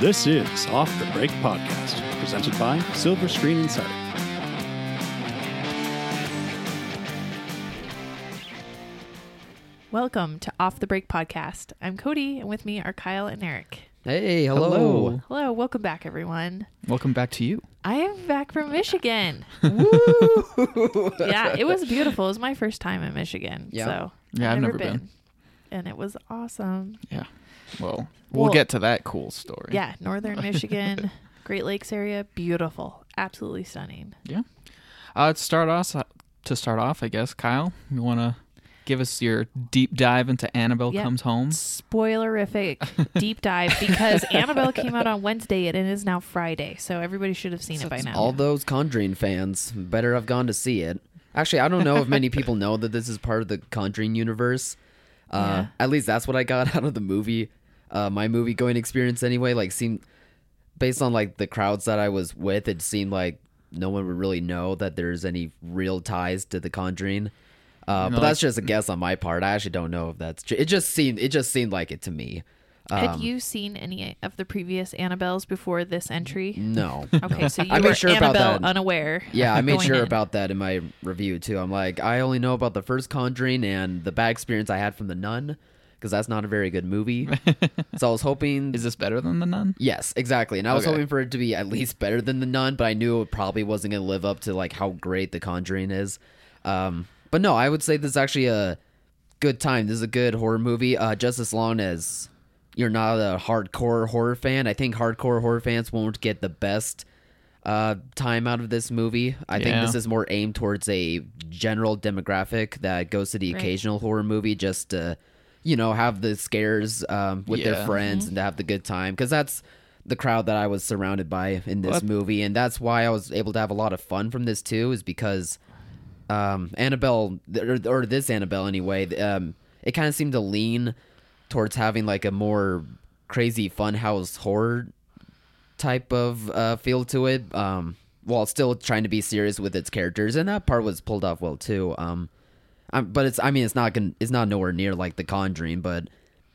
This is Off the Break Podcast, presented by Silver Screen Insider. Welcome to Off the Break Podcast. I'm Cody, and with me are Kyle and Eric. Hey, hello. Hello. Hello, welcome back, everyone. Welcome back to you. I am back from Michigan. yeah, it was beautiful. It was my first time in Michigan. Yeah. So Yeah, I've never been. And it was awesome. Yeah. Well, we'll, Well- get to that cool story. Yeah, northern Michigan, Great Lakes area, beautiful. Absolutely stunning. Yeah. Uh, to start off, to start off, I guess, Kyle, you want to give us your deep dive into Annabelle Yep. Comes Home? Spoilerific deep dive because Annabelle came out on Wednesday and it is now Friday. So everybody should have seen it by now. All those Conjuring fans better have gone to see it. Actually, I don't know if many people know that this is part of the Conjuring universe. Uh, Yeah. At least that's what I got out of the movie. Uh, my movie going experience, anyway. Like, seemed based on like the crowds that I was with, it seemed like no one would really know that there's any real ties to the Conjuring. Uh, You know, but that's just a guess on my part. I actually don't know if that's true. It just seemed it just seemed like it to me. Had Um, you seen any of the previous Annabelles before this entry? No. Okay, so you I made were sure about Annabelle that. unaware. Yeah, I made sure in. about that in my review too. I'm like, I only know about the first Conjuring and the bad experience I had from The Nun because that's not a very good movie. so I was hoping. Is this better than The Nun? yes, exactly. And I was Okay. hoping for it to be at least better than The Nun, but I knew it probably wasn't going to live up to like how great The Conjuring is. Um, but no, I would say this is actually a good time. This is a good horror movie. Uh, just as long as you're not a hardcore horror fan, I think hardcore horror fans won't get the best uh, time out of this movie. I think this is more aimed towards a general demographic that goes to the Right. occasional horror movie just to, you know, have the scares um, with their Yeah. friends and to have the good time. Because that's the crowd that I was surrounded by in this What? movie, and that's why I was able to have a lot of fun from this too. Is because um, Annabelle, or, or this Annabelle anyway, um, it kind of seemed to lean towards having like a more crazy funhouse horror type of uh, feel to it, um, while still trying to be serious with its characters, and that part was pulled off well too. Um, um, but it's, I mean, it's not gonna, it's not nowhere near like The Conjuring, but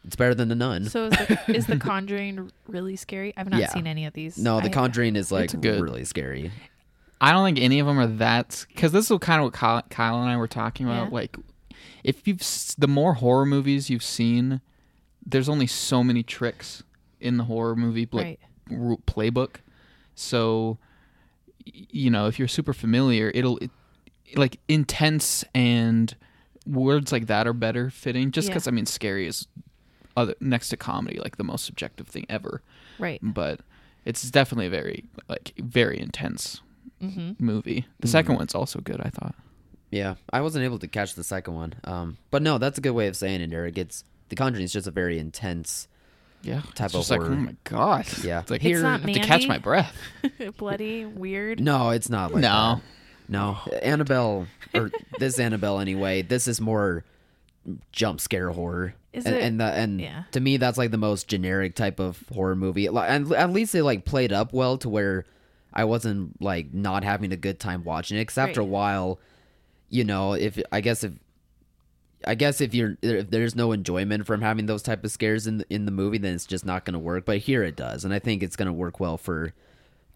it's better than The Nun. So is the, is the Conjuring really scary? I've not Yeah. seen any of these. no, The I- Conjuring is like It's good. really scary. I don't think any of them are that because this is kind of what Kyle, Kyle and I were talking about. Yeah. Like, if you've s- the more horror movies you've seen, there's only so many tricks in the horror movie like, Right. ru- playbook. So, y- you know, if you're super familiar, it'll it, like intense and words like that are better fitting. Just Yeah. because I mean, scary is other next to comedy like the most subjective thing ever. Right. But it's definitely a very like very intense Mm-hmm. movie. The second one's also good, I thought. Yeah, I wasn't able to catch the second one. Um, but no, that's a good way of saying it, Eric. It's The Conjuring is just a very intense. Yeah, Type it's of just like, horror. oh my god. Yeah. it's like It's here, not I have to catch my breath. Bloody, weird. No, it's not like No. that. No, Annabelle or this Annabelle anyway. This is more jump scare horror. Is and, it- And, the, and Yeah. to me, that's like the most generic type of horror movie. And at least it like played up well to where I wasn't like not having a good time watching it. Because after Right. a while, you know, if I guess if I guess if you're if there's no enjoyment from having those type of scares in the, in the movie, then it's just not going to work. But here it does, and I think it's going to work well for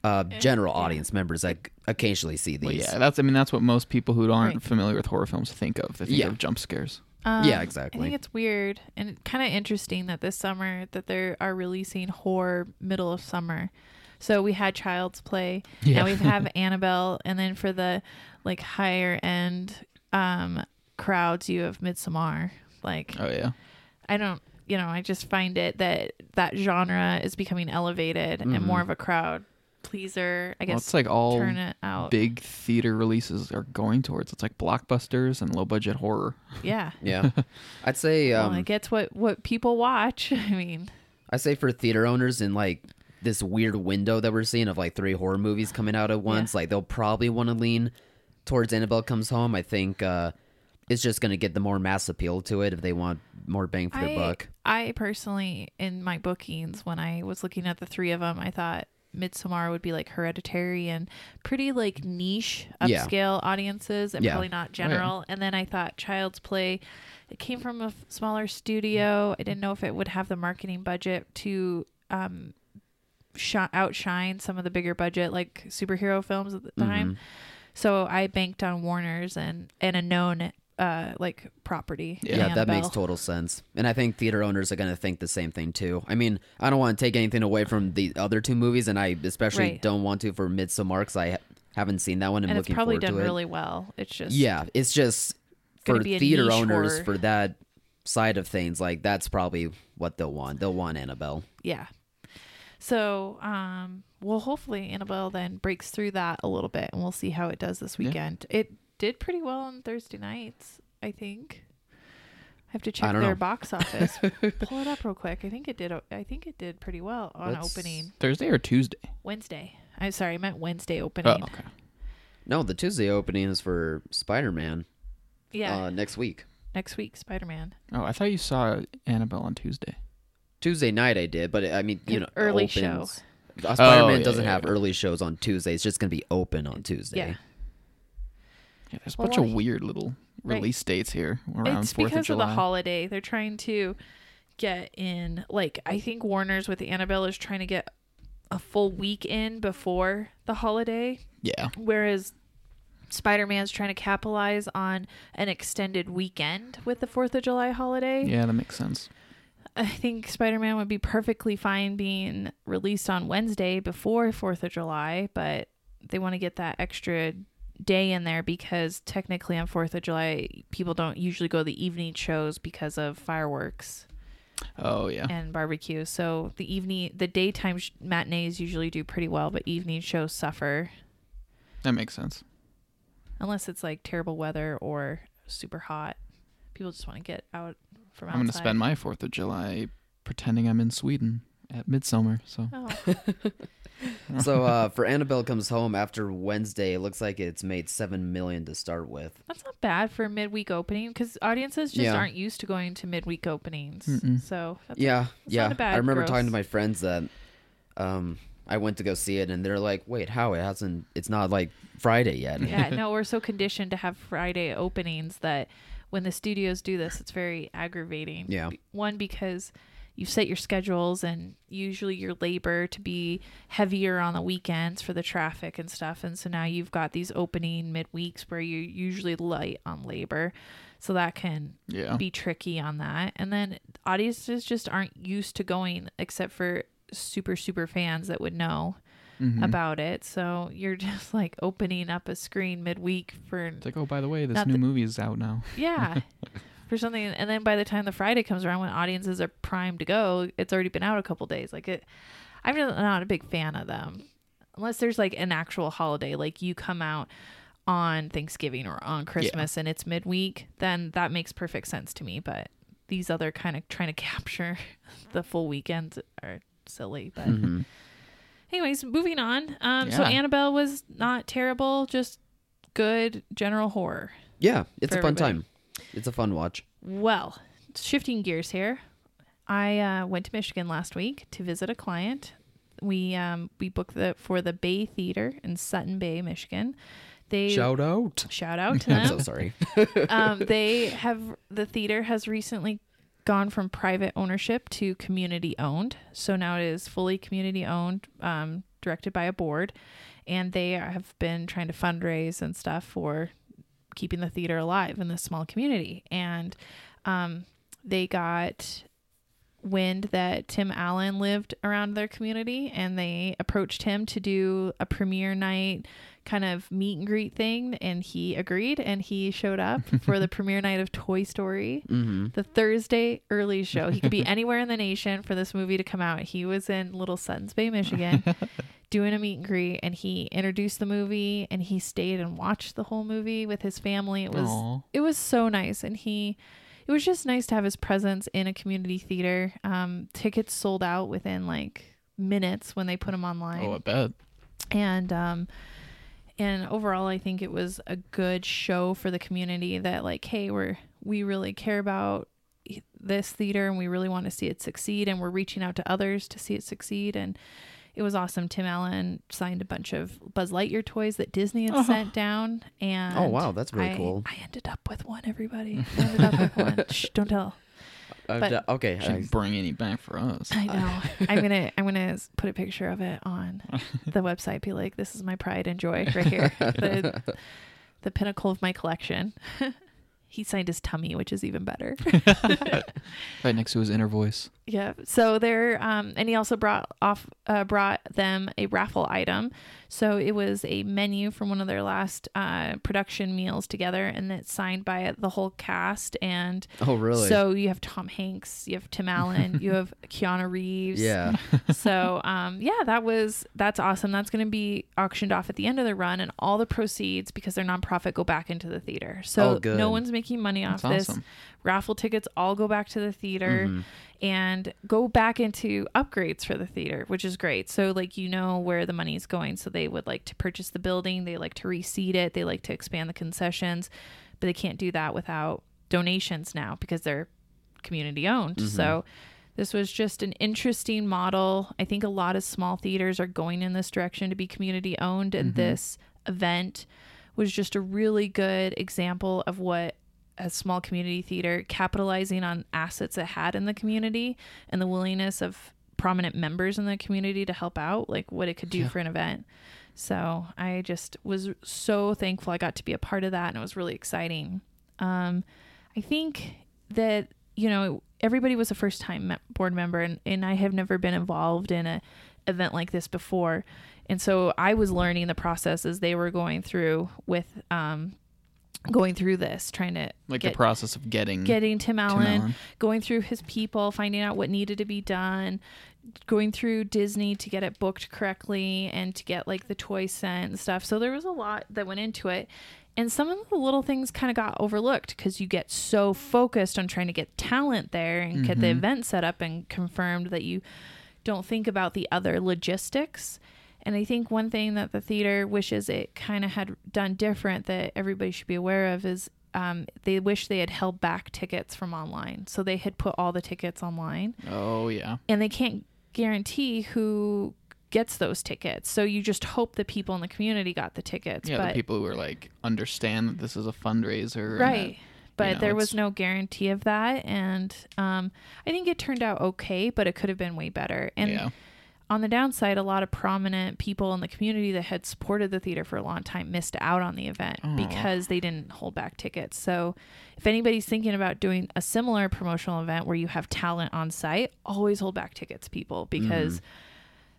uh, general audience members that occasionally see Well, these. yeah, that's I mean that's what most people who aren't Right. familiar with horror films think of. They think Yeah. of jump scares. Um, Yeah, I exactly. think it's weird and kind of interesting that this summer that they are releasing horror middle of summer. So we had Child's Play. Yeah. Now we have Annabelle, and then for the like higher end um, crowds, you have Midsommar. Like Oh yeah. I don't, you know, I just find it that that genre is becoming elevated and more of a crowd pleaser. I Mm-hmm. Well, guess it's like all turn it out. big theater releases are going towards. It's like blockbusters and low budget horror. Yeah. Yeah, I'd say um, well, it gets what what people watch. I mean, I say for theater owners in like this weird window that we're seeing of like three horror movies coming out at once, like they'll probably want to lean towards Annabelle Comes Home. I think uh, it's just going to get the more mass appeal to it if they want more bang for their I, buck. I personally, in my bookings, when I was looking at the three of them, I thought Midsommar would be like hereditary and pretty like niche Yeah. upscale audiences and Yeah. probably not general. And then I thought Child's Play, it came from a f- smaller studio. I didn't know if it would have the marketing budget to um, sh- outshine some of the bigger budget like superhero films at the Mm-hmm. time. So I banked on Warner's and and a known uh like property. Yeah, that makes total sense. And I think theater owners are going to think the same thing too. I mean, I don't want to take anything away from the other two movies, and I especially Right. don't want to for Midsommar because I ha- haven't seen that one and, and it's looking probably forward done to it. really well. It's just Yeah, it's just Gonna for be a theater owners horror. for that side of things. Like that's probably what they'll want. They'll want Annabelle. yeah. So, um, well, hopefully Annabelle then breaks through that a little bit, and we'll see how it does this Yeah. weekend. It did pretty well on Thursday nights, I think. I have to check their know. box office. Pull it up real quick. I think it did. I think it did pretty well on Let's- opening Thursday or Tuesday? Wednesday. I'm sorry, I meant Wednesday Oh, opening. okay. No, the Tuesday opening is for Spider Man Yeah, uh, next week. next week, Spider Man. Oh, I thought you saw Annabelle on Tuesday. Tuesday night I did, but I mean, you An know, early opens- show. Uh, Spider Man yeah, doesn't yeah, have yeah. early shows on Tuesday. It's just going to be open on Tuesday. Yeah, Yeah, there's a Well, bunch of weird little Right. release dates here around it's Fourth because of July. the holiday. They're trying to get in. Like I think Warner's with Annabelle is trying to get a full week in before the holiday, yeah, whereas Spider Man's trying to capitalize on an extended weekend with the Fourth of July holiday. yeah, that makes sense. I think Spider Man would be perfectly fine being released on Wednesday before Fourth of July, but they want to get that extra day in there because technically on Fourth of July people don't usually go to the evening shows because of fireworks Oh yeah, and barbecue. So the evening, the daytime sh- matinees usually do pretty well, but evening shows suffer that makes sense. unless it's like terrible weather or super hot. People just want to get out from outside. I'm gonna spend my Fourth of July pretending I'm in Sweden at Midsummer. So Oh, So uh, for Annabelle comes home after Wednesday, it looks like it's made seven million to start with. That's not bad for a midweek opening because audiences just Yeah. aren't used to going to midweek openings. Mm-mm. So that's, yeah, that's yeah. not a bad I remember gross. talking to my friends that um, I went to go see it, and they're like, "Wait, how it hasn't? It's not like Friday yet." yeah, no, we're so conditioned to have Friday openings that when the studios do this, it's very aggravating. Yeah. One because you set your schedules and usually your labor to be heavier on the weekends for the traffic and stuff, and so now you've got these opening midweeks where you're usually light on labor, so that can yeah, be tricky on that. And then audiences just aren't used to going except for super super fans that would know Mhm. about it. So you're just like opening up a screen midweek for It's like, oh, by the way, this new the- movie is out now. yeah. For something, and then by the time the Friday comes around, when audiences are primed to go, it's already been out a couple days. Like it, I'm not a big fan of them, unless there's like an actual holiday, like you come out on Thanksgiving or on Christmas and it's midweek, then that makes perfect sense to me. But these other kind of trying to capture the full weekends are silly. But Mhm. anyways, moving on. Um, so Annabelle was not terrible, just good general horror. Yeah, it's a fun everybody. time. It's a fun watch. Well, shifting gears here, I uh, went to Michigan last week to visit a client. We um, we booked the for the Bay Theater in Sutton Bay, Michigan. They Shout out! shout out to I'm so sorry. um, they have the theater has recently gone from private ownership to community owned. So now it is fully community owned, um, directed by a board, and they have been trying to fundraise and stuff for keeping the theater alive in this small community. And um, they got wind that Tim Allen lived around their community, and they approached him to do a premiere night kind of meet and greet thing and he agreed and he showed up for the premiere night of Toy Story hmm the Thursday early show. He could be anywhere in the nation for this movie to come out. He was in Little Suttons Bay, Michigan, doing a meet and greet, and he introduced the movie and he stayed and watched the whole movie with his family. It was Aw. it was so nice, and he it was just nice to have his presence in a community theater. Um, tickets sold out within like minutes when they put them online Oh, I bet. and um and overall i think it was a good show for the community that like hey we're we really care about this theater and we really want to see it succeed and we're reaching out to others to see it succeed. And it was awesome. Tim allen signed a bunch of buzz lightyear toys that disney had uh-huh. sent down and Oh, wow, that's really I- cool. i ended up with one everybody. I ended up with one. Shh, don't tell Uh, But- d- okay. Shouldn't I- bring any back for us. I know. I'm gonna I'm gonna put a picture of it on the website. Be like, this is my pride and joy right here. The, the pinnacle of my collection. he signed his tummy, which is even better. Right next to his inner voice. Yeah. So there, um, and he also brought off, uh, brought them a raffle item. So it was a menu from one of their last uh, production meals together, and it's signed by the whole cast. And oh, really? so you have Tom Hanks, you have Tim Allen, you have Keanu Reeves. yeah. So um, yeah, that was that's awesome. That's going to be auctioned off at the end of the run, and all the proceeds because they're nonprofit go back into the theater. So Oh, no one's making money off That's this awesome. raffle tickets all go back to the theater Mhm. And go back into upgrades for the theater which is great. So like you know where the money is going. So they would like to purchase the building. They like to reseed it. They like to expand the concessions but they can't do that without donations now because they're community owned. Mm-hmm. So this was just an interesting model. I think a lot of small theaters are going in this direction to be community owned and mm-hmm. this event was just a really good example of what a small community theater capitalizing on assets it had in the community and the willingness of prominent members in the community to help out like what it could do Yeah. for an event. So i just was so thankful i got to be a part of that and it was really exciting. Um, i think that you know everybody was a first time me- board member and, and i have never been involved in a event like this before. And so i was learning the process as they were going through with um, going through this trying to Like get, the process of getting getting Tim Tim Allen, Allen. going through his people, finding out what needed to be done, going through Disney to get it booked correctly and to get like the toy sent and stuff. So there was a lot that went into it. And some of the little things kind of got overlooked because you get so focused on trying to get talent there and get the Mhm. event set up and confirmed that you don't think about the other logistics. And I think one thing that the theater wishes it kind of had done different that everybody should be aware of is um, they wish they had held back tickets from online. So they had put all the tickets online Oh yeah. and they can't guarantee who gets those tickets. So you just hope the people in the community got the tickets. Yeah, but the people who are like understand that this is a fundraiser. right. But know, there was no guarantee of that. And um, I think it turned out okay, but it could have been way better. And yeah. On the downside, a lot of prominent people in the community that had supported the theater for a long time missed out on the event Aw. because they didn't hold back tickets. So, if anybody's thinking about doing a similar promotional event where you have talent on site, always hold back tickets, people, because mm-hmm.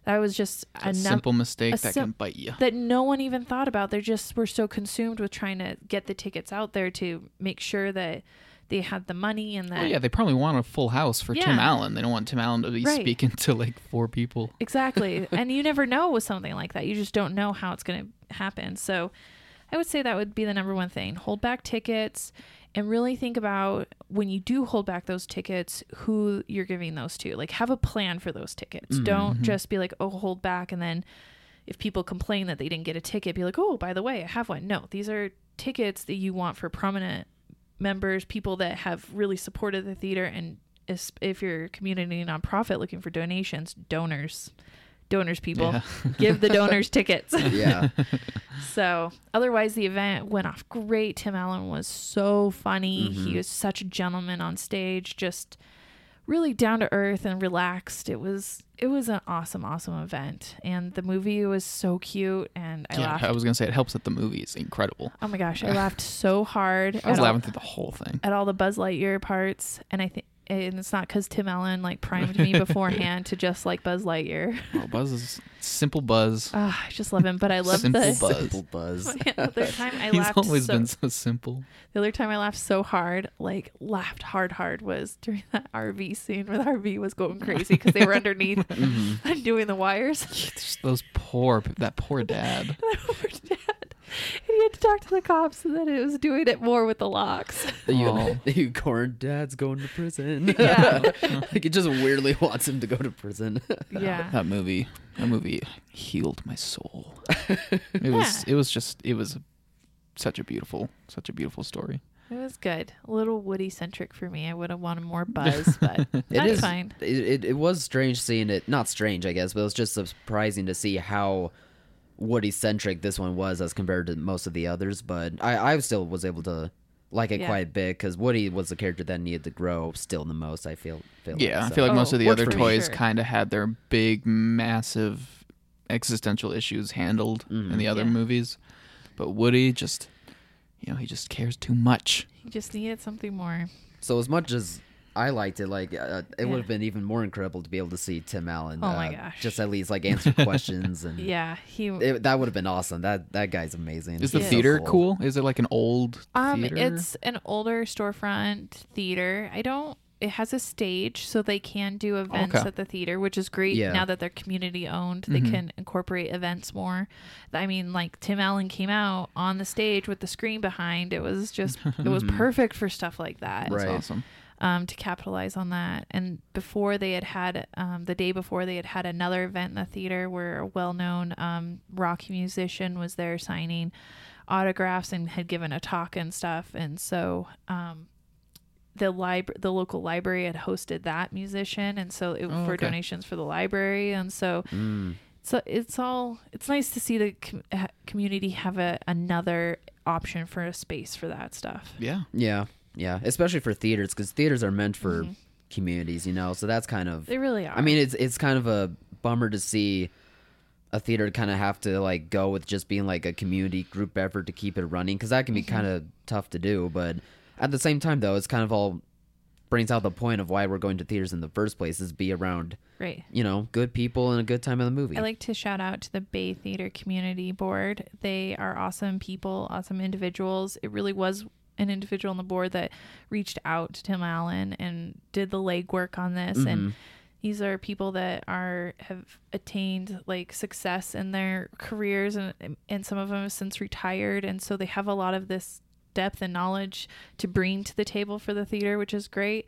that was just a a num- simple mistake a that sim- can bite you. that no one even thought about. They just were so consumed with trying to get the tickets out there to make sure that they had the money and oh, that Well, yeah, they probably want a full house for Tim Allen. They don't want Tim Allen to be Right. speaking to like four people. Exactly. and you never know with something like that. You just don't know how it's going to happen. So I would say that would be the number one thing. Hold back tickets and really think about when you do hold back those tickets, who you're giving those to. Like have a plan for those tickets. Mm-hmm. Don't just be like, oh, hold back. And then if people complain that they didn't get a ticket, be like, oh, by the way, I have one. No, these are tickets that you want for prominent members, people that have really supported the theater, and if, you're a community nonprofit looking for donations, donors, donors, people, Yeah. give the donors tickets. Yeah. So otherwise, the event went off great. Tim Allen was so funny. Mm-hmm. He was such a gentleman on stage, just really down to earth and relaxed. It was it was an awesome, awesome event, and the movie was so cute. And I yeah, laughed. I was gonna say it helps that the movie is incredible. oh my gosh, I laughed so hard. I was at all- laughing through the whole thing. at all the Buzz Lightyear parts, and I think. And it's not because Tim Allen like primed me beforehand to just like Buzz Lightyear. Oh, Buzz is simple Buzz. Ah, I just love him, but I love Simple the Buzz. Simple buzz. the other time I He's laughed always so, been so simple. The other time I laughed so hard, like laughed hard, hard, was during that RV scene where the RV was going crazy because they were underneath and doing the wires. Those poor, that poor dad. And the poor dad. And he had to talk to the cops, and then it was doing it more with the locks. You, Oh. you corn dad's going to prison. Yeah. like it just weirdly wants him to go to prison. Yeah. That movie, that movie healed my soul. It was, it was just, it was such a beautiful, such a beautiful story. It was good. A little Woody centric for me. I would have wanted more buzz, but It that's is- fine. It, it it was strange seeing it. Not strange, I guess, but it was just surprising to see how Woody centric this one was as compared to most of the others. But I I still was able to like it Yeah. quite a bit because Woody was the character that needed to grow still the most. I feel. feel Yeah, like, I feel like most Oh, of the other toys Sure. kind of had their big, massive existential issues handled in Mhm. the other Yeah. movies, but Woody just, you know, he just cares too much. He just needed something more. So as much as I liked it, like uh, it Yeah. would have been even more incredible to be able to see Tim Allen. Oh my uh, gosh. Just at least like answer questions and Yeah, he. It, that would have been awesome. That that guy's amazing. Is the Yeah. He's so theater cool. Is it like an old um, theater? it's an older storefront theater. I don't. It has a stage, so they can do events Okay. at the theater, which is great. Yeah. Now that they're community owned, they Mhm. can incorporate events more. I mean, like Tim Allen came out on the stage with the screen behind. It was just, it was perfect for stuff like that. That's Right. awesome. Um, to capitalize on that. And before they had had, um, the day before, they had had another event in the theater where a well known um, rock musician was there signing autographs and had given a talk and stuff. And so um, the lib- the local library had hosted that musician. And so it, Oh, for okay. donations for the library. And so Mm. so it's all it's nice to see the com- community have a another option for a space for that stuff. Yeah. Yeah, yeah. Especially for theaters, because theaters are meant for Mhm. communities, you know. So that's kind of. They really are. I mean, it's it's kind of a bummer to see a theater kind of have to like go with just being like a community group effort to keep it running, because that can be Mm-hmm. kind of tough to do. But at the same time, though, it's kind of all brings out the point of why we're going to theaters in the first place is be around right. you know good people and a good time in the movie. I like to shout out to the Bay Theater Community Board. They are awesome people, awesome individuals. It really was an individual on the board that reached out to Tim Allen and did the legwork on this. And these are people that are have attained like success in their careers, and and some of them have since retired, and so they have a lot of this depth and knowledge to bring to the table for the theater, which is great.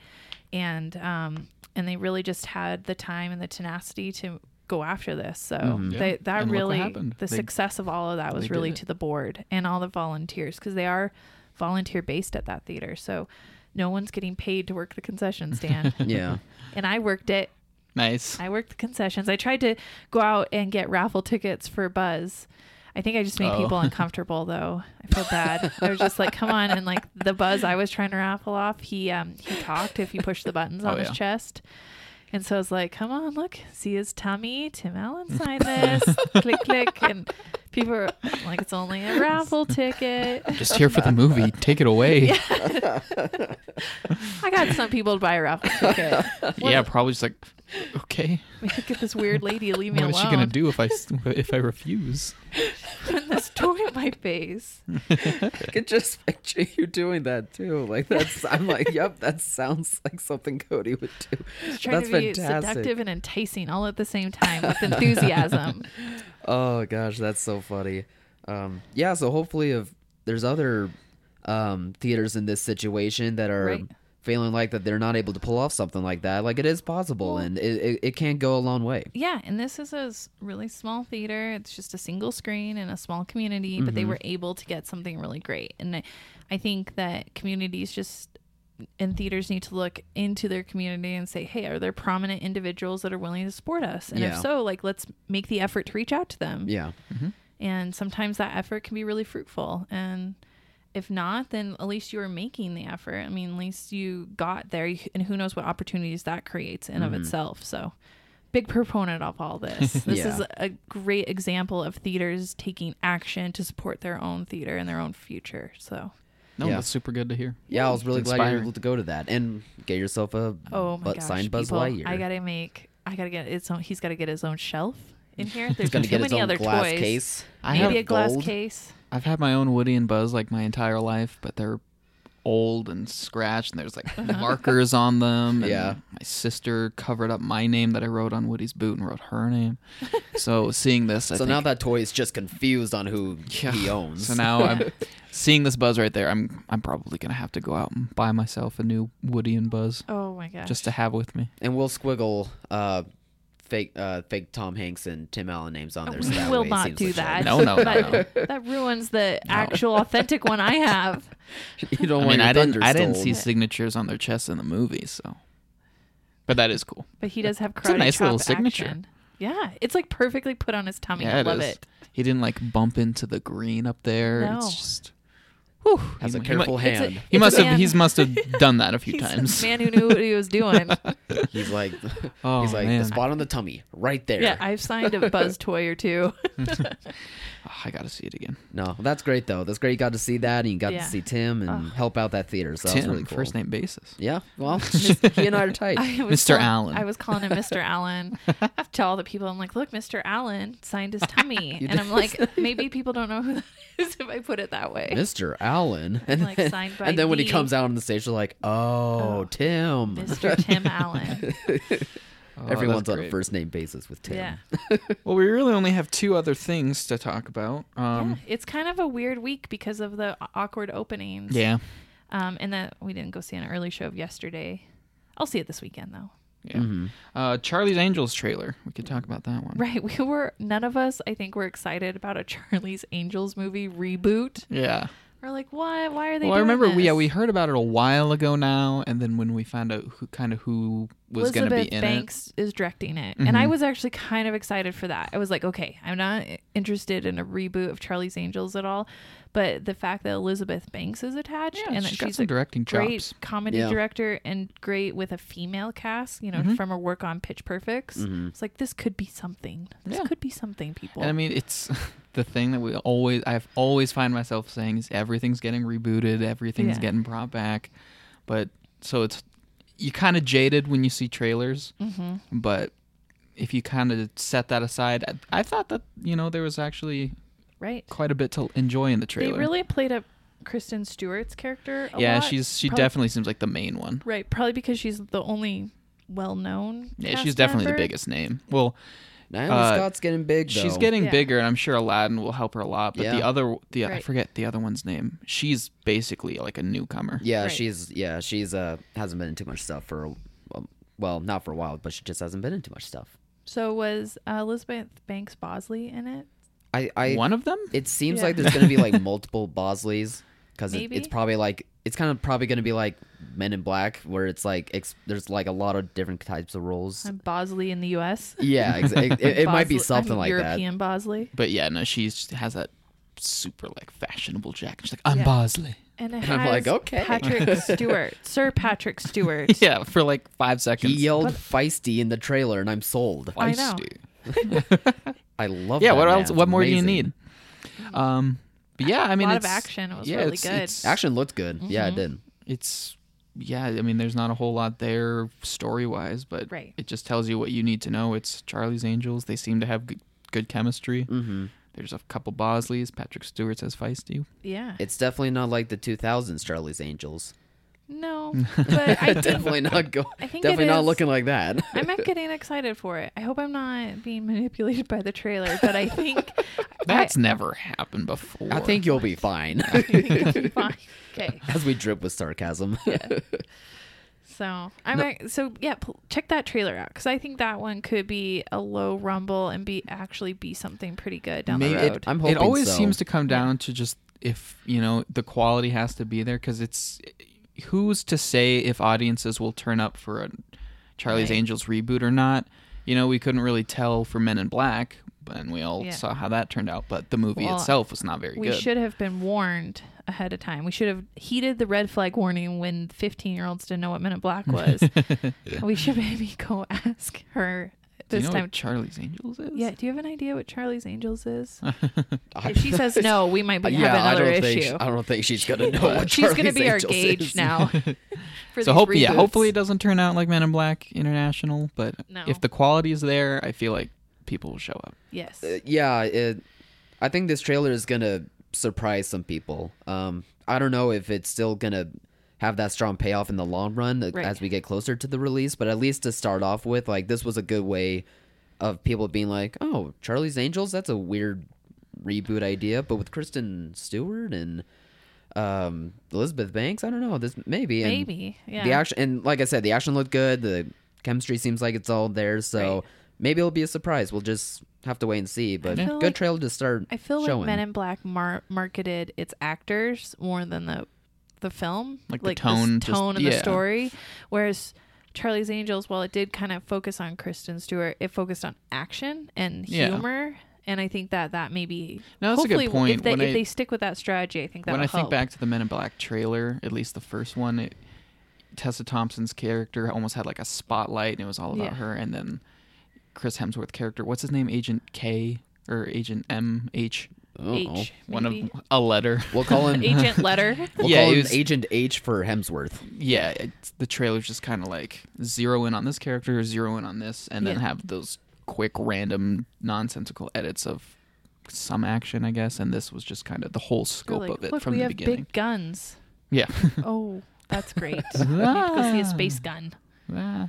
And um, and they really just had the time and the tenacity to go after this. So Mhm. they, that And really the They- success of all of that was really to the board and all the volunteers because they are volunteer based at that theater. So no one's getting paid to work the concession stand. yeah. and I worked it. Nice. I worked the concessions. I tried to go out and get raffle tickets for Buzz. I think I just made Oh. people uncomfortable though. I feel bad. I was just like, come on, and like the Buzz I was trying to raffle off, he um he talked if you push the buttons on Oh, his yeah. chest. And so I was like, come on, look, see his tummy. Tim Allen signed this. click, click. And people are like, it's only a raffle ticket. Just here for the movie. Take it away. I got some people to buy a raffle ticket. Yeah, probably just like, okay, Get this weird lady to leave me what alone. What is she gonna do if I if I refuse? Put this toy in my face. I could just picture you doing that too. Like that's I'm like, yep, that sounds like something Cody would do. Just trying That's to be fantastic. seductive and enticing all at the same time with enthusiasm. Oh gosh, that's so funny. Um, yeah, so hopefully, if there's other um, theaters in this situation that are Right. Feeling like that they're not able to pull off something like that, like it is possible, Well- and it, it, it can go a long way. yeah, and this is a really small theater. It's just a single screen in a small community, but they mm-hmm. were able to get something really great. And I, I think that communities just and theaters need to look into their community and say, hey, are there prominent individuals that are willing to support us? And Yeah. if so, like let's make the effort to reach out to them. Yeah, mm-hmm. And sometimes that effort can be really fruitful. And if not, then at least you are making the effort. I mean, at least you got there, and who knows what opportunities that creates in of mm-hmm. itself. So, big proponent of all this. This Yeah. is a great example of theaters taking action to support their own theater and their own future. So, No, Yeah. that's super good to hear. yeah, I was really glad you were able to go to that and get yourself a oh my bu- gosh, signed Buzz people, Lightyear. I gotta make. I gotta get its own. He's got to get his own shelf in here. There's gonna too get his many own other glass toys. case. I Maybe have a glass case. I've had my own Woody and Buzz like my entire life, but they're old and scratched, and there's like markers on them. and Yeah. My sister covered up my name that I wrote on Woody's boot and wrote her name. So seeing this, I So think, now that toy is just confused on who Yeah. he owns. So now I'm seeing this Buzz right there. I'm I'm probably gonna have to go out and buy myself a new Woody and Buzz Oh my gosh. just to have with me. and we'll squiggle uh, fake uh, fake Tom Hanks and Tim Allen names on there. So we that will not do that. No, no, no, that, that ruins the actual authentic one I have. you don't I mean, your I didn't I didn't see signatures on their chests in the movie, so. But that is cool. But he does have It's a nice chop little signature. action. Yeah, it's like perfectly put on his tummy. Yeah, I love is. it. He didn't like bump into the green up there. No. It's just Whew, Has he, a careful he, mu- It's a- hand. he must have. He's must have done that a few He's times. a man who knew what he was doing. He's like, Oh he's like man, the spot on the tummy, right there. yeah, I've signed a Buzz toy or two. Oh, I gotta see it again. No, that's great though. That's great. You got to see that, and you got Yeah. to see Tim and Ugh. help out that theater. So that was Tim, really cool. first name basis. Yeah. Well, he and I are tight. I was Mr. calling- Allen. I was calling him Mr. Allen to all the people. I'm like, look, Mr. Allen signed his tummy, You and I'm did like, maybe people don't know who that is if I put it that way. Mr. Allen. And Like, then, signed by and then when he the- comes out on the stage, they're like, "Oh, Oh, Tim." Mr. Tim Allen. Oh, Everyone's on a first name basis with Tim. Yeah. Well, we really only have two other things to talk about. Um, yeah, it's kind of a weird week because of the awkward openings. yeah, Um, and that we didn't go see an early show of yesterday. I'll see it this weekend though. yeah. Mm-hmm. Uh, Charlie's Angels trailer. We could talk about that one. Right. We were none of us, I think, were excited about a Charlie's Angels movie reboot. Yeah. We're like, why? Why are they? Well, I doing remember we yeah we heard about it a while ago now, and then when we found out who kind of who was going Elizabeth to be in Banks is directing it, and I Mhm. was actually kind of excited for that. I was like, okay, I'm not interested in a reboot of Charlie's Angels at all, but the fact that Elizabeth Banks is attached. Yeah, and that she's got she's some a directing great chops. comedy Yeah. director and great with a female cast, you know, Mhm. from her work on Pitch Perfects. Mhm. It's like this could be something. This Yeah. could be something, people. And I mean, it's the thing that we always I've always find myself saying is everything's getting rebooted, everything's Yeah. getting brought back, but so it's you kind of jaded when you see trailers, hmm but if you kind of set that aside, I, I thought that you know there was actually Right. quite a bit to enjoy in the trailer. They really played up Kristen Stewart's character. A yeah, lot. she's she Probably- definitely seems like the main one. right. Probably because she's the only well-known. Yeah, cast she's definitely member. the biggest name. Well, Naomi Uh, Scott's getting big. Though. she's getting Yeah. bigger, and I'm sure Aladdin will help her a lot. But the other, the I forget the other one's name. She's basically like a newcomer. Yeah, Right. she's yeah, she's uh hasn't been in too much stuff for um, well, not for a while, but she just hasn't been in too much stuff. So was uh, Elizabeth Banks Bosley in it? I I One of them. it seems Yeah. like there's gonna be like multiple Bosleys because it, Maybe. it's probably like it's kind of probably gonna be like Men in Black where it's like ex- there's like a lot of different types of roles. I'm Bosley in the U.S. yeah, ex- it, it, it might be Bosley- something I'm like European Bosley, But yeah, no, she's she has that super like fashionable jacket. She's like, I'm Yeah. Bosley. and it And I'm like, okay. Patrick Stewart, Sir Patrick Stewart. Yeah, for like five that. seconds. He yelled But- feisty in the trailer, and I'm sold. I know. Feisty. I love. Yeah, that what man. else? It's What more do you amazing. need? Um, but yeah, I mean, a lot of action. It was yeah, really it's, good. It's, Action looked good. Yeah, it Mhm. did. it's yeah. I mean, there's not a whole lot there story wise, but Right. it just tells you what you need to know. It's Charlie's Angels. They seem to have good, good chemistry. hmm There's a couple Bosleys. Patrick Stewart says feisty. yeah. It's definitely not like the 2000s Charlie's Angels. No, but I think definitely not go. I think Definitely it not is- looking like that. I'm not getting excited for it. I hope I'm not being manipulated by the trailer, but I think That's never happened before. I think you'll be fine. I think it'll be fine. Okay. As we drip with sarcasm. So I'm No. ac- so yeah. Pl- check that trailer out because I think that one could be a low rumble and be actually be something pretty good down Maybe the it- road. I'm hoping it always so. seems to come down to just if you know the quality has to be there because it's who's to say if audiences will turn up for a Charlie's Right. Angels reboot or not. You know, we couldn't really tell for Men in Black, and we all Yeah. saw how that turned out. But the movie Well, itself was not very we good. We should have been warned ahead of time. We should have heeded the red flag warning when 15 year olds didn't know what Men in Black was. We should maybe go ask her Do you this know time. what Charlie's Angels is? yeah, do you have an idea what Charlie's Angels is? If she says no, we might be, yeah, have I another don't think issue. I don't think she's gonna know But what she's gonna Charlie's be our gauge is. now. for so hope yeah, hopefully it doesn't turn out like Men in Black International. But No. if the quality is there, I feel like people will show up. Yes. Uh, yeah, it, I think this trailer is gonna surprise some people. Um, I don't know if it's still gonna have that strong payoff in the long run Right. as we get closer to the release, but at least to start off with, like this was a good way of people being like, "Oh, Charlie's Angels, that's a weird reboot idea," but with Kristen Stewart and um, Elizabeth Banks, I don't know, this maybe and maybe. Yeah. the action and like I said, the action looked good. The chemistry seems like it's all there, so Right. maybe it'll be a surprise. We'll just have to wait and see. But good like- trailer to start. I feel showing. like Men in Black mar- marketed its actors more than the the film, Like the s- tone, just- tone of the story. Whereas Charlie's Angels, while it did kind of focus on Kristen Stewart, it focused on action and Yeah. humor and I think that that maybe No, that's a good hopefully point. If they, if I- they stick with that strategy, I think that when I think back to the Men in Black trailer, at least the first one, it, Tessa Thompson's character almost had like a spotlight, and it was all about Yeah. her. And then Chris Hemsworth character, what's his name, Agent K or Agent M H. H, one maybe. of a letter. We'll call him agent letter. We'll Yeah, call it him was- Agent H for Hemsworth. Yeah, it's, the trailer's just kind of like zero in on this character, zero in on this, and then Yeah. have those quick, random, nonsensical edits of some action, I guess. And this was just kind of the whole They're scope like, of it Look, from we the have beginning. big guns. Yeah. Oh, that's great. I need to go see a space gun. Ah.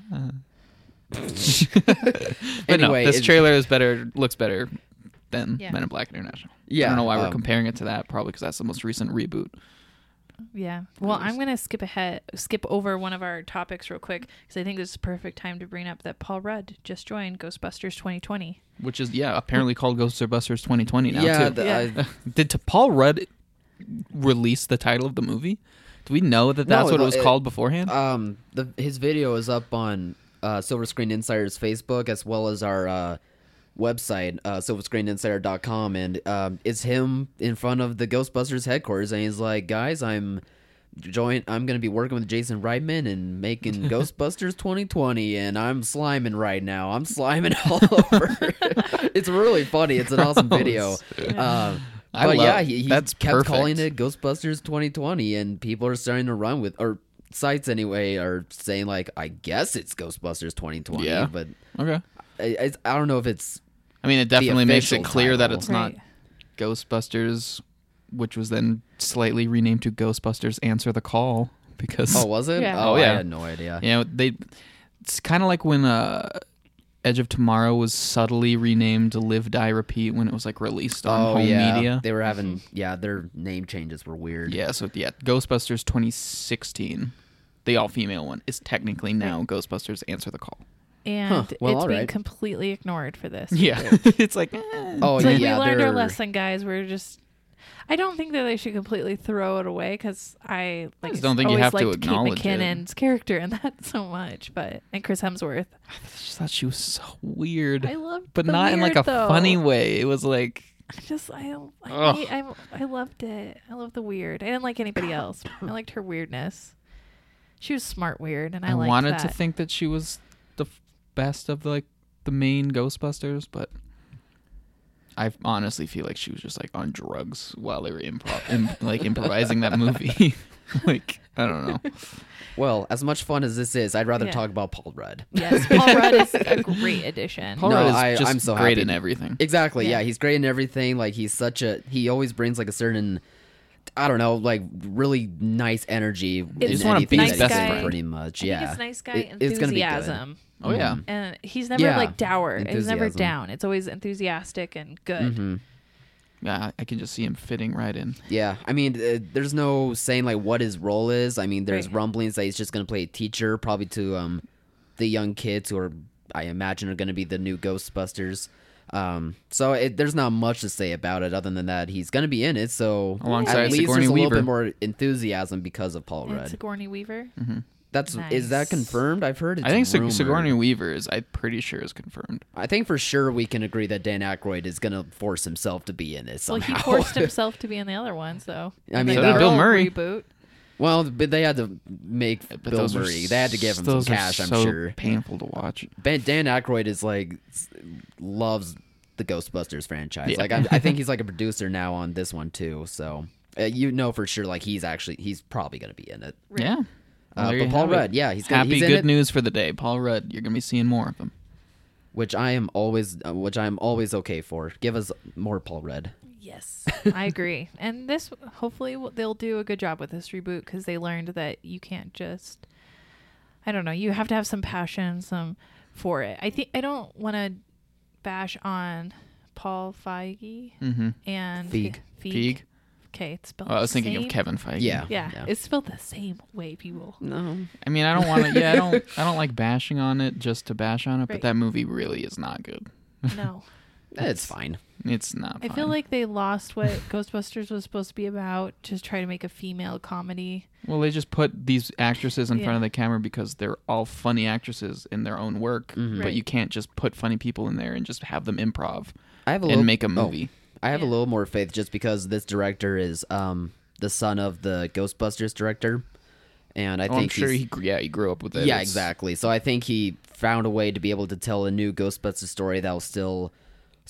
but Anyway, no, this it- trailer is better, looks better than Yeah. Men in Black International. Yeah, I don't know why we're um, comparing it to that. Probably because that's the most recent reboot. Yeah. Well, I'm gonna skip ahead, skip over one of our topics real quick because I think this is a perfect time to bring up that Paul Rudd just joined Ghostbusters 2020. Which is yeah, apparently called Ghostbusters 2020 now yeah, too. the- Yeah. I- Did t- Paul Rudd release the title of the movie? Do we know that that's No, what it it- was it- called beforehand? um, the his video is up on uh, Silver Screen Insider's Facebook as well as our uh, website, uh, silverscreeninsider.com, and um, it's him in front of the Ghostbusters headquarters, and he's like, "Guys, I'm." Join. I'm gonna be working with Jason Reitman and making Ghostbusters 2020, and I'm sliming right now. I'm sliming all over. it's really funny. It's an awesome video. Um, I but love- yeah, he, he that's kept perfect. calling it Ghostbusters 2020, and people are starting to run with, or sites anyway, are saying like, I guess it's Ghostbusters 2020. Yeah. but okay. I, I, I don't know if it's I mean, it definitely makes it official clear that title. it's not Ghostbusters, which was then slightly renamed to Ghostbusters Answer the Call because oh was it? Yeah. Oh, Oh, I had no idea. you know they it's kind of like when uh Edge of Tomorrow was subtly renamed to Live Die Repeat when it was like released on Oh home yeah, media. they were having yeah, their name changes were weird. Yeah, so yeah, Ghostbusters 2016, the all-female one, is technically now Ghostbusters Answer the Call. And Huh. Well, it's being completely ignored for this. Yeah, it's like eh. Oh It's like yeah, we learned our they're- lesson, guys. We're just. I don't think that they should completely throw it away because I like. just don't think you have to acknowledge Kate it. McKinnon's character in that so much, but and Chris Hemsworth. I just thought she was so weird, I loved, but not in like a though. funny way. It was like I just I I, hate- I I loved it. I love the weird. I didn't like anybody else. I liked her weirdness. She was smart weird, and I, I, liked wanted that. to think that she was the best of like the main Ghostbusters, but I honestly feel like she was just like on drugs while they were improv, im- like improvising that movie. like I don't know. Well, as much fun as this is, I'd rather Yeah. talk about Paul Rudd. Yes, Paul Rudd is a great addition. Paul No, Rudd is I- just I'm so great happy. in everything. Exactly. Yeah. Yeah. he's great in everything. Like he's such a he always brings like a certain I don't know, like really nice energy It's in wanna be his best does, friend. pretty much. I Yeah. think it's nice guy It- it's gonna be good. enthusiasm. Oh yeah. Mhm. and he's never Yeah, like dour. He's never down. It's always enthusiastic and good. Mhm. Yeah, I- I can just see him fitting right in. Yeah, I mean, uh, there's no saying like what his role is. I mean, there's Right. rumblings that he's just gonna play a teacher, probably to um the young kids who are, I imagine, are gonna be the new Ghostbusters. Um, so it, there's not much to say about it other than that he's gonna be in it. So Alongside at least Sigourney there's a little Weaver. bit more enthusiasm because of Paul And Rudd. Sigourney Weaver. That's is that confirmed? I've heard. It's I think Sig- rumored. Sigourney Weaver is. I'm pretty sure is confirmed. I think for sure we can agree that Dan Aykroyd is gonna force himself to be in this Well, he forced himself to be in the other one, so I mean, So did Bill Murray. reboot. Well, but they had to make But Bill those are Murray. They had to give him some those are cash. I'm so sure. Painful to watch. Ben, Dan Aykroyd is like s- loves the Ghostbusters franchise. Yeah. Like I, I think he's like a producer now on this one too. So uh, you know for sure, like he's actually he's probably gonna be in it. Yeah. Well, Uh, there but Paul have it. Rudd, yeah, he's gonna, Happy he's in good it, news for the day, Paul Rudd. You're gonna be seeing more of him. which I am always, uh, which I am always okay for. Give us more Paul Rudd. Yes, I agree. And this, hopefully, they'll do a good job with this reboot because they learned that you can't just. I don't know. You have to have some passion, some for it. I think I don't want to bash on Paul Feige Mm-hmm. and Feig. Feig. Feig. Okay, it's spelled. Oh, I was thinking same. of Kevin Feige. Yeah. Yeah, Yeah. it's spelled the same way, people. No, I mean, I don't want to. Yeah, I don't. I don't like bashing on it just to bash on it. But that movie really is not good. No, it's fine. It's not. I feel like they lost what Ghostbusters was supposed to be about. Just try to make a female comedy. Well, they just put these actresses in Yeah. front of the camera because they're all funny actresses in their own work. Mhm. But Right. you can't just put funny people in there and just have them improv. I have a and little, make a oh, movie. I have a little more faith just because this director is um the son of the Ghostbusters director, and I Oh, I'm think sure he yeah he grew up with it. yeah It's- exactly. So I think he found a way to be able to tell a new Ghostbusters story that will still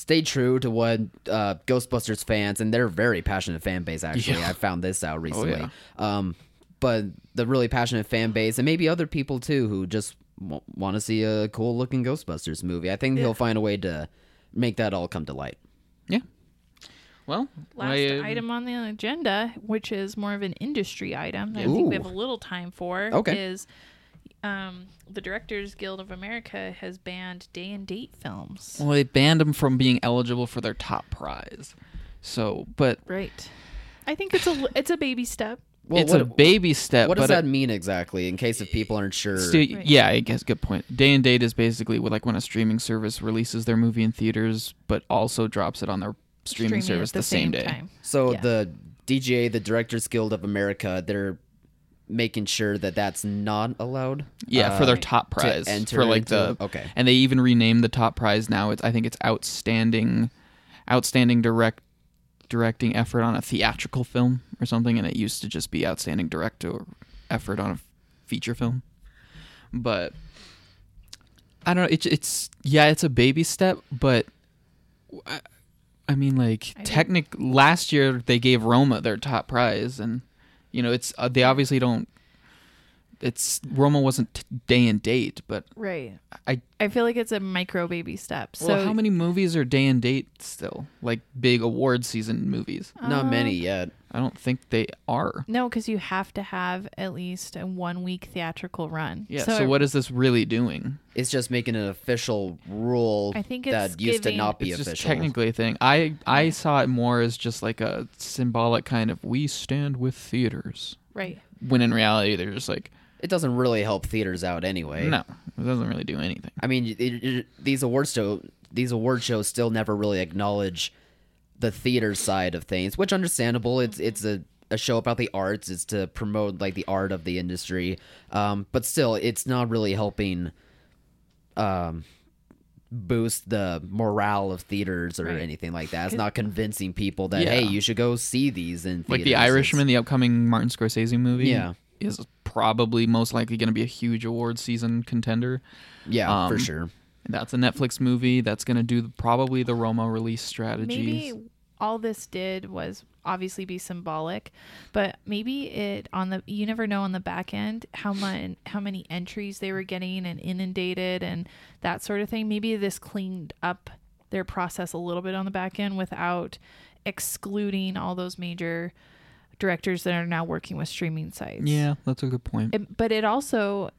stay true to what uh, Ghostbusters fans and they're very passionate fan base. Actually, Yeah. Oh, I found this out recently. yeah. Um, but the really passionate fan base and maybe other people too who just w- want to see a cool looking Ghostbusters movie. I think he'll find a way to make that all come to light. Yeah. Well, Last I, uh, item on the agenda, which is more of an industry item that I think we have a little time for, Okay. is um, the Directors Guild of America has banned day and date films. Well, they banned them from being eligible for their top prize. So, but Right. I think it's a it's a baby step. Well, it's what, a baby step. what does but that mean exactly? In case if people aren't sure. So, Right. Yeah, I guess good point. Day and date is basically like when a streaming service releases their movie in theaters, but also drops it on their streaming, Streaming service at the, the same, day. time. So Yeah. the DGA, the Directors Guild of America, they're making sure that that's not allowed. Yeah, uh, for their top prize enter for like into- the okay. and they even renamed the top prize now. It's I think it's outstanding, outstanding direct directing effort on a theatrical film or something, and it used to just be outstanding director effort on a feature film. But I don't know. It's it's yeah, it's a baby step, but I, I mean, like I technic. Last year they gave Roma their top prize, and you know it's uh, they obviously don't. It's Roma wasn't t- day and date, but Right. I I feel like it's a micro baby step. So well, how many movies are day and date still? Like big award season movies? Not many um, yet. I don't think they are. No, because you have to have at least a one week theatrical run. Yeah. So, what is this really doing? It's just making an official rule I think it's that used to not be official. It's just official. technically a thing. I I saw it more as just like a symbolic kind of we stand with theaters. Right. When in reality, they're just like It doesn't really help theaters out anyway. no, it doesn't really do anything. I mean, it, it, these awards show these award shows still never really acknowledge the theater side of things, which understandable. It's it's a a show about the arts. It's to promote like the art of the industry. Um, but still, it's not really helping um boost the morale of theaters or Right. anything like that. It's not convincing people that Yeah. hey, you should go see these in Like the. Irishman, It's- the upcoming Martin Scorsese movie, Yeah. is probably most likely going to be a huge award season contender. yeah, for um, sure. That's a Netflix movie that's going to do probably the Roma release strategy. Maybe all this did was obviously be symbolic, but maybe it on the you never know on the back end how much how many entries they were getting and inundated and that sort of thing. Maybe this cleaned up their process a little bit on the back end without excluding all those major directors that are now working with streaming sites. Yeah, that's a good point. It, but it also,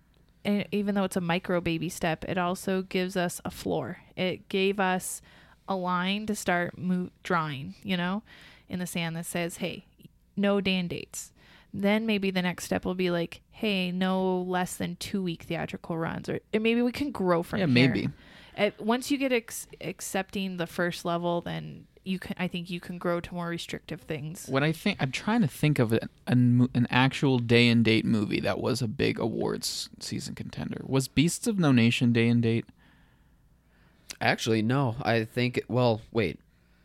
even though it's a micro baby step, it also gives us a floor. It gave us a line to start drawing, you know, in the sand that says, hey, no Dan dates. Then maybe the next step will be like, hey, no less than two week theatrical runs, or, maybe we can grow from Yeah, here. maybe. Uh, once you get ex- accepting the first level, then you can. I think you can grow to more restrictive things. What I think I'm trying to think of an, an an actual day and date movie that was a big awards season contender. Was Beasts of No Nation day and date? Actually, no. I think. Well, wait.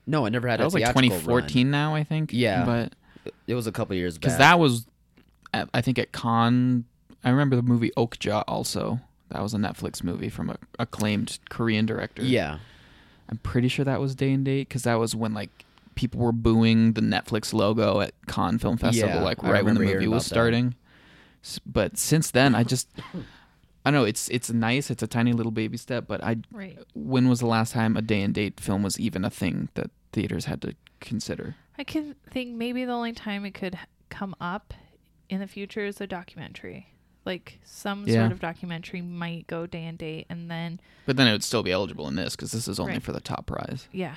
No, I never had That a was like theatrical run. 2014 now, I think. Yeah. but It was a couple years back. because that was, I think at Cannes. I remember the movie Okja also. That was a Netflix movie from a acclaimed Korean director. Yeah. I'm pretty sure that was day and date because that was when like people were booing the Netflix logo at Cannes Film Festival, Yeah, like I right when the remember hearing movie was about that. starting. S- But since then, I just, I don't know it's it's nice. It's a tiny little baby step, but I, Right. when was the last time a day and date film was even a thing that theaters had to consider? I can think maybe the only time it could h- come up in the future is a documentary. Like some Yeah. sort of documentary might go day and date, and then But then it would still be eligible in this because this is only Right. for the top prize. yeah,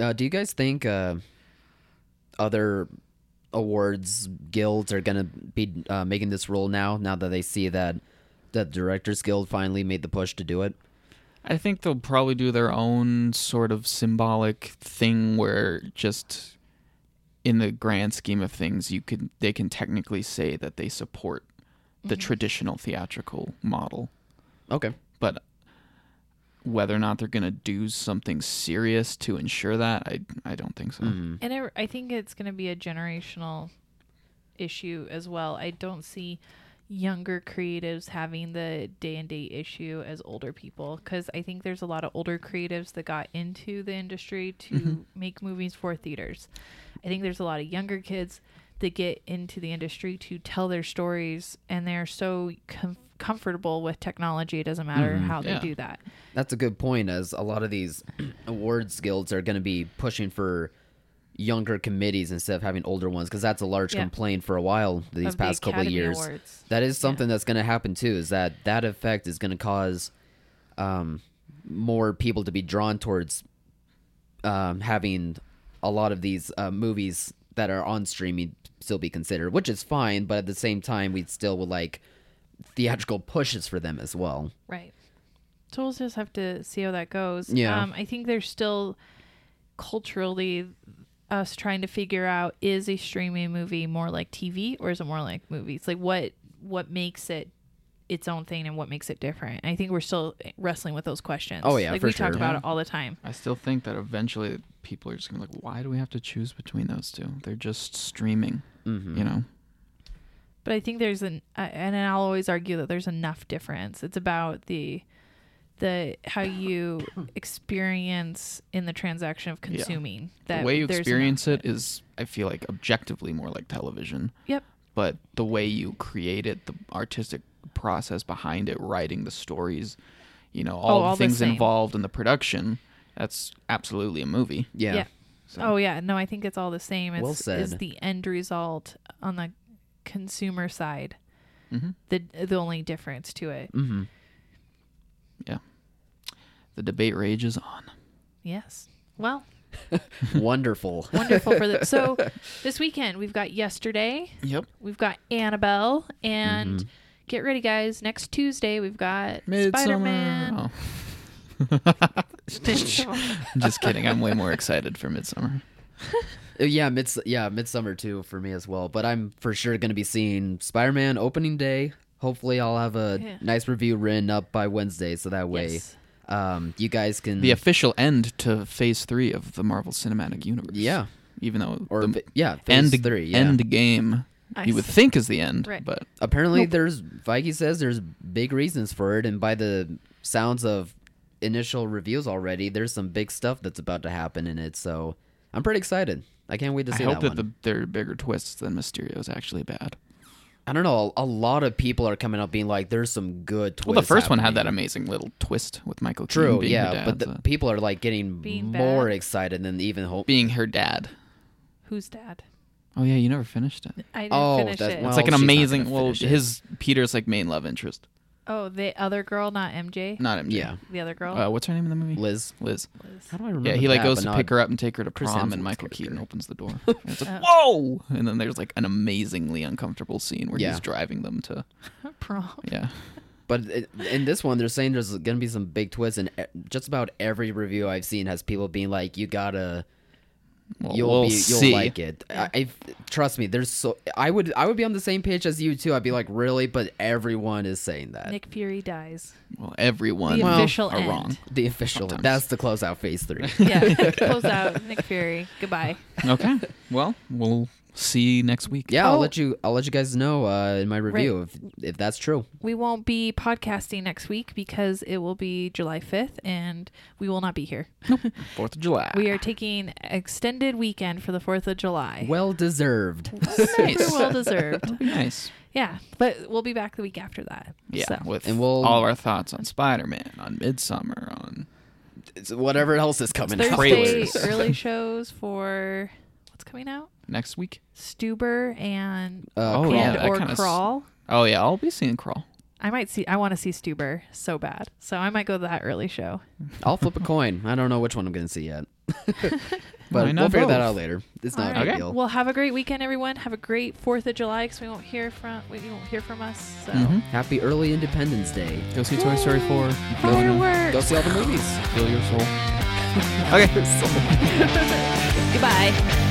Uh, do you guys think uh, other awards guilds are gonna be uh, making this rule now? Now that they see that the Directors Guild finally made the push to do it. I think they'll probably do their own sort of symbolic thing where just in the grand scheme of things you could they can technically say that they support the traditional theatrical model. Okay. But whether or not they're gonna do something serious to ensure that, I I don't think so. Mhm. And it, I think it's going to be a generational issue as well. I don't see younger creatives having the day and date issue as older people because I think there's a lot of older creatives that got into the industry to make movies for theaters. I think there's a lot of younger kids that get into the industry to tell their stories and they're so com- comfortable with technology it doesn't matter Mhm. how they do that. That's a good point, as a lot of these awards guilds are going to be pushing for younger committees instead of having older ones, because that's a large Yeah. complaint for a while these Of the past couple of years. Awards. That is something that's going to happen too. Is that that effect is going to cause um, more people to be drawn towards um, having a lot of these uh, movies that are on streaming still be considered, which is fine. But at the same time, we still would like theatrical pushes for them as well. Right. So we'll just have to see how that goes. Yeah. Um, I think there's still culturally us trying to figure out is a streaming movie more like TV or is it more like movies? Like what what makes it its own thing and what makes it different? I think we're still wrestling with those questions. Oh, yeah, like for we talk sure. about Yeah. it all the time. I still think that eventually people are just gonna be like, why do we have to choose between those two? They're just streaming, Mm-hmm. you know. But I think there's an uh, and I'll always argue that there's enough difference. It's about the the how you experience in the transaction of Yeah. consuming. That the way you experience it is, I feel like, objectively more like television. Yep. But the way you create it, the artistic process behind it, writing the stories, you know, all, Oh, the the things same. involved in the production, that's absolutely a movie. Yeah. Yeah. So, Oh yeah, no, I think it's all the same. It's Well is said. the end result on the consumer side. hmm The the only difference to it. Mm-hmm. Yeah. The debate rages on. Yes. Well, Wonderful. wonderful for the So this weekend we've got yesterday, Yep. we've got Annabelle, and Mhm. Get ready guys, next Tuesday we've got Spider-Man. Oh. Just kidding. I'm way more excited for Midsummer. Uh, Yeah, mids yeah, midsummer too for me as well. But I'm for sure gonna be seeing Spider-Man opening day. Hopefully, I'll have a Yeah. nice review written up by Wednesday, so that way Yes. um, you guys can The official end to Phase Three of the Marvel Cinematic Universe. yeah Even though or the fi- yeah phase end three yeah. end game I you would s- think is the end, Right. but Apparently, Nope. there's Feige says there's big reasons for it, and by the sounds of initial reviews already, there's some big stuff that's about to happen in it. So I'm pretty excited. I can't wait to I see hope that that, one. the, there are bigger twists than Mysterio is actually bad. I don't know. A, a lot of people are coming up being like, "There's some good twists." Well, the first one had that happening. amazing little twist with Michael Keaton True, being her yeah, dad, but the, so- people are like getting Being more bad. excited than even hope. being her dad. Who's dad? Oh yeah, you never finished it. I didn't Oh, finish that's- it. well, it's like an she's not amazing. gonna Well, finish it. his Peter's like main love interest, oh, the other girl, not MJ. not him. Yeah, The other girl. Uh, what's her name in the movie? Liz. Liz. Liz. How do I remember? Yeah, he like that, goes but to not- pick her up and take her to Chris prom, Hemsworth's and Michael character. Keaton opens the door. And it's like, whoa! And then there's like an amazingly uncomfortable scene where Yeah. he's driving them to. Prom. Yeah. But it, in this one, they're saying there's gonna be some big twists, and e- just about every review I've seen has people being like, "You gotta." Well, you'll we'll be you'll see. like it. I, I trust me. There's so I would I would be on the same page as you too. I'd be like really, but everyone is saying that Nick Fury dies. Well, everyone The Well, official are wrong. the official. Sometimes. That's the closeout phase three. Yeah. Close out. Nick Fury. Goodbye. Okay. Well, we'll see next week. Yeah, I'll Oh. let you I'll let you guys know uh, in my review if if that's true. We won't be podcasting next week because it will be July 5th and we will not be here. Fourth of July. We are taking extended weekend for the 4th of July. Well deserved. Super well deserved. Nice. Yeah, but we'll be back the week after that. Yeah, So. with And we'll- all of our thoughts on Spider-Man, on Midsummer, on It's whatever else is coming out. Thursday Trailers. early shows for what's coming out? Next week. Stuber and Uh, Oh, yeah, and that or kinda s- Crawl. Oh yeah, I'll be seeing Crawl. I might see. I want to see Stuber so bad, so I might go to that early show. I'll flip a coin. I don't know which one I'm going to see yet. Why but not we'll figure that both? out later. It's not All a right. big Okay. deal. Well, have a great weekend, everyone. Have a great Fourth of July because we won't hear from we won't hear from us. So Mhm. Happy early Independence Day. Go see Toy Story 4. fireworks. Go see all the movies. Feel your soul. okay. Goodbye.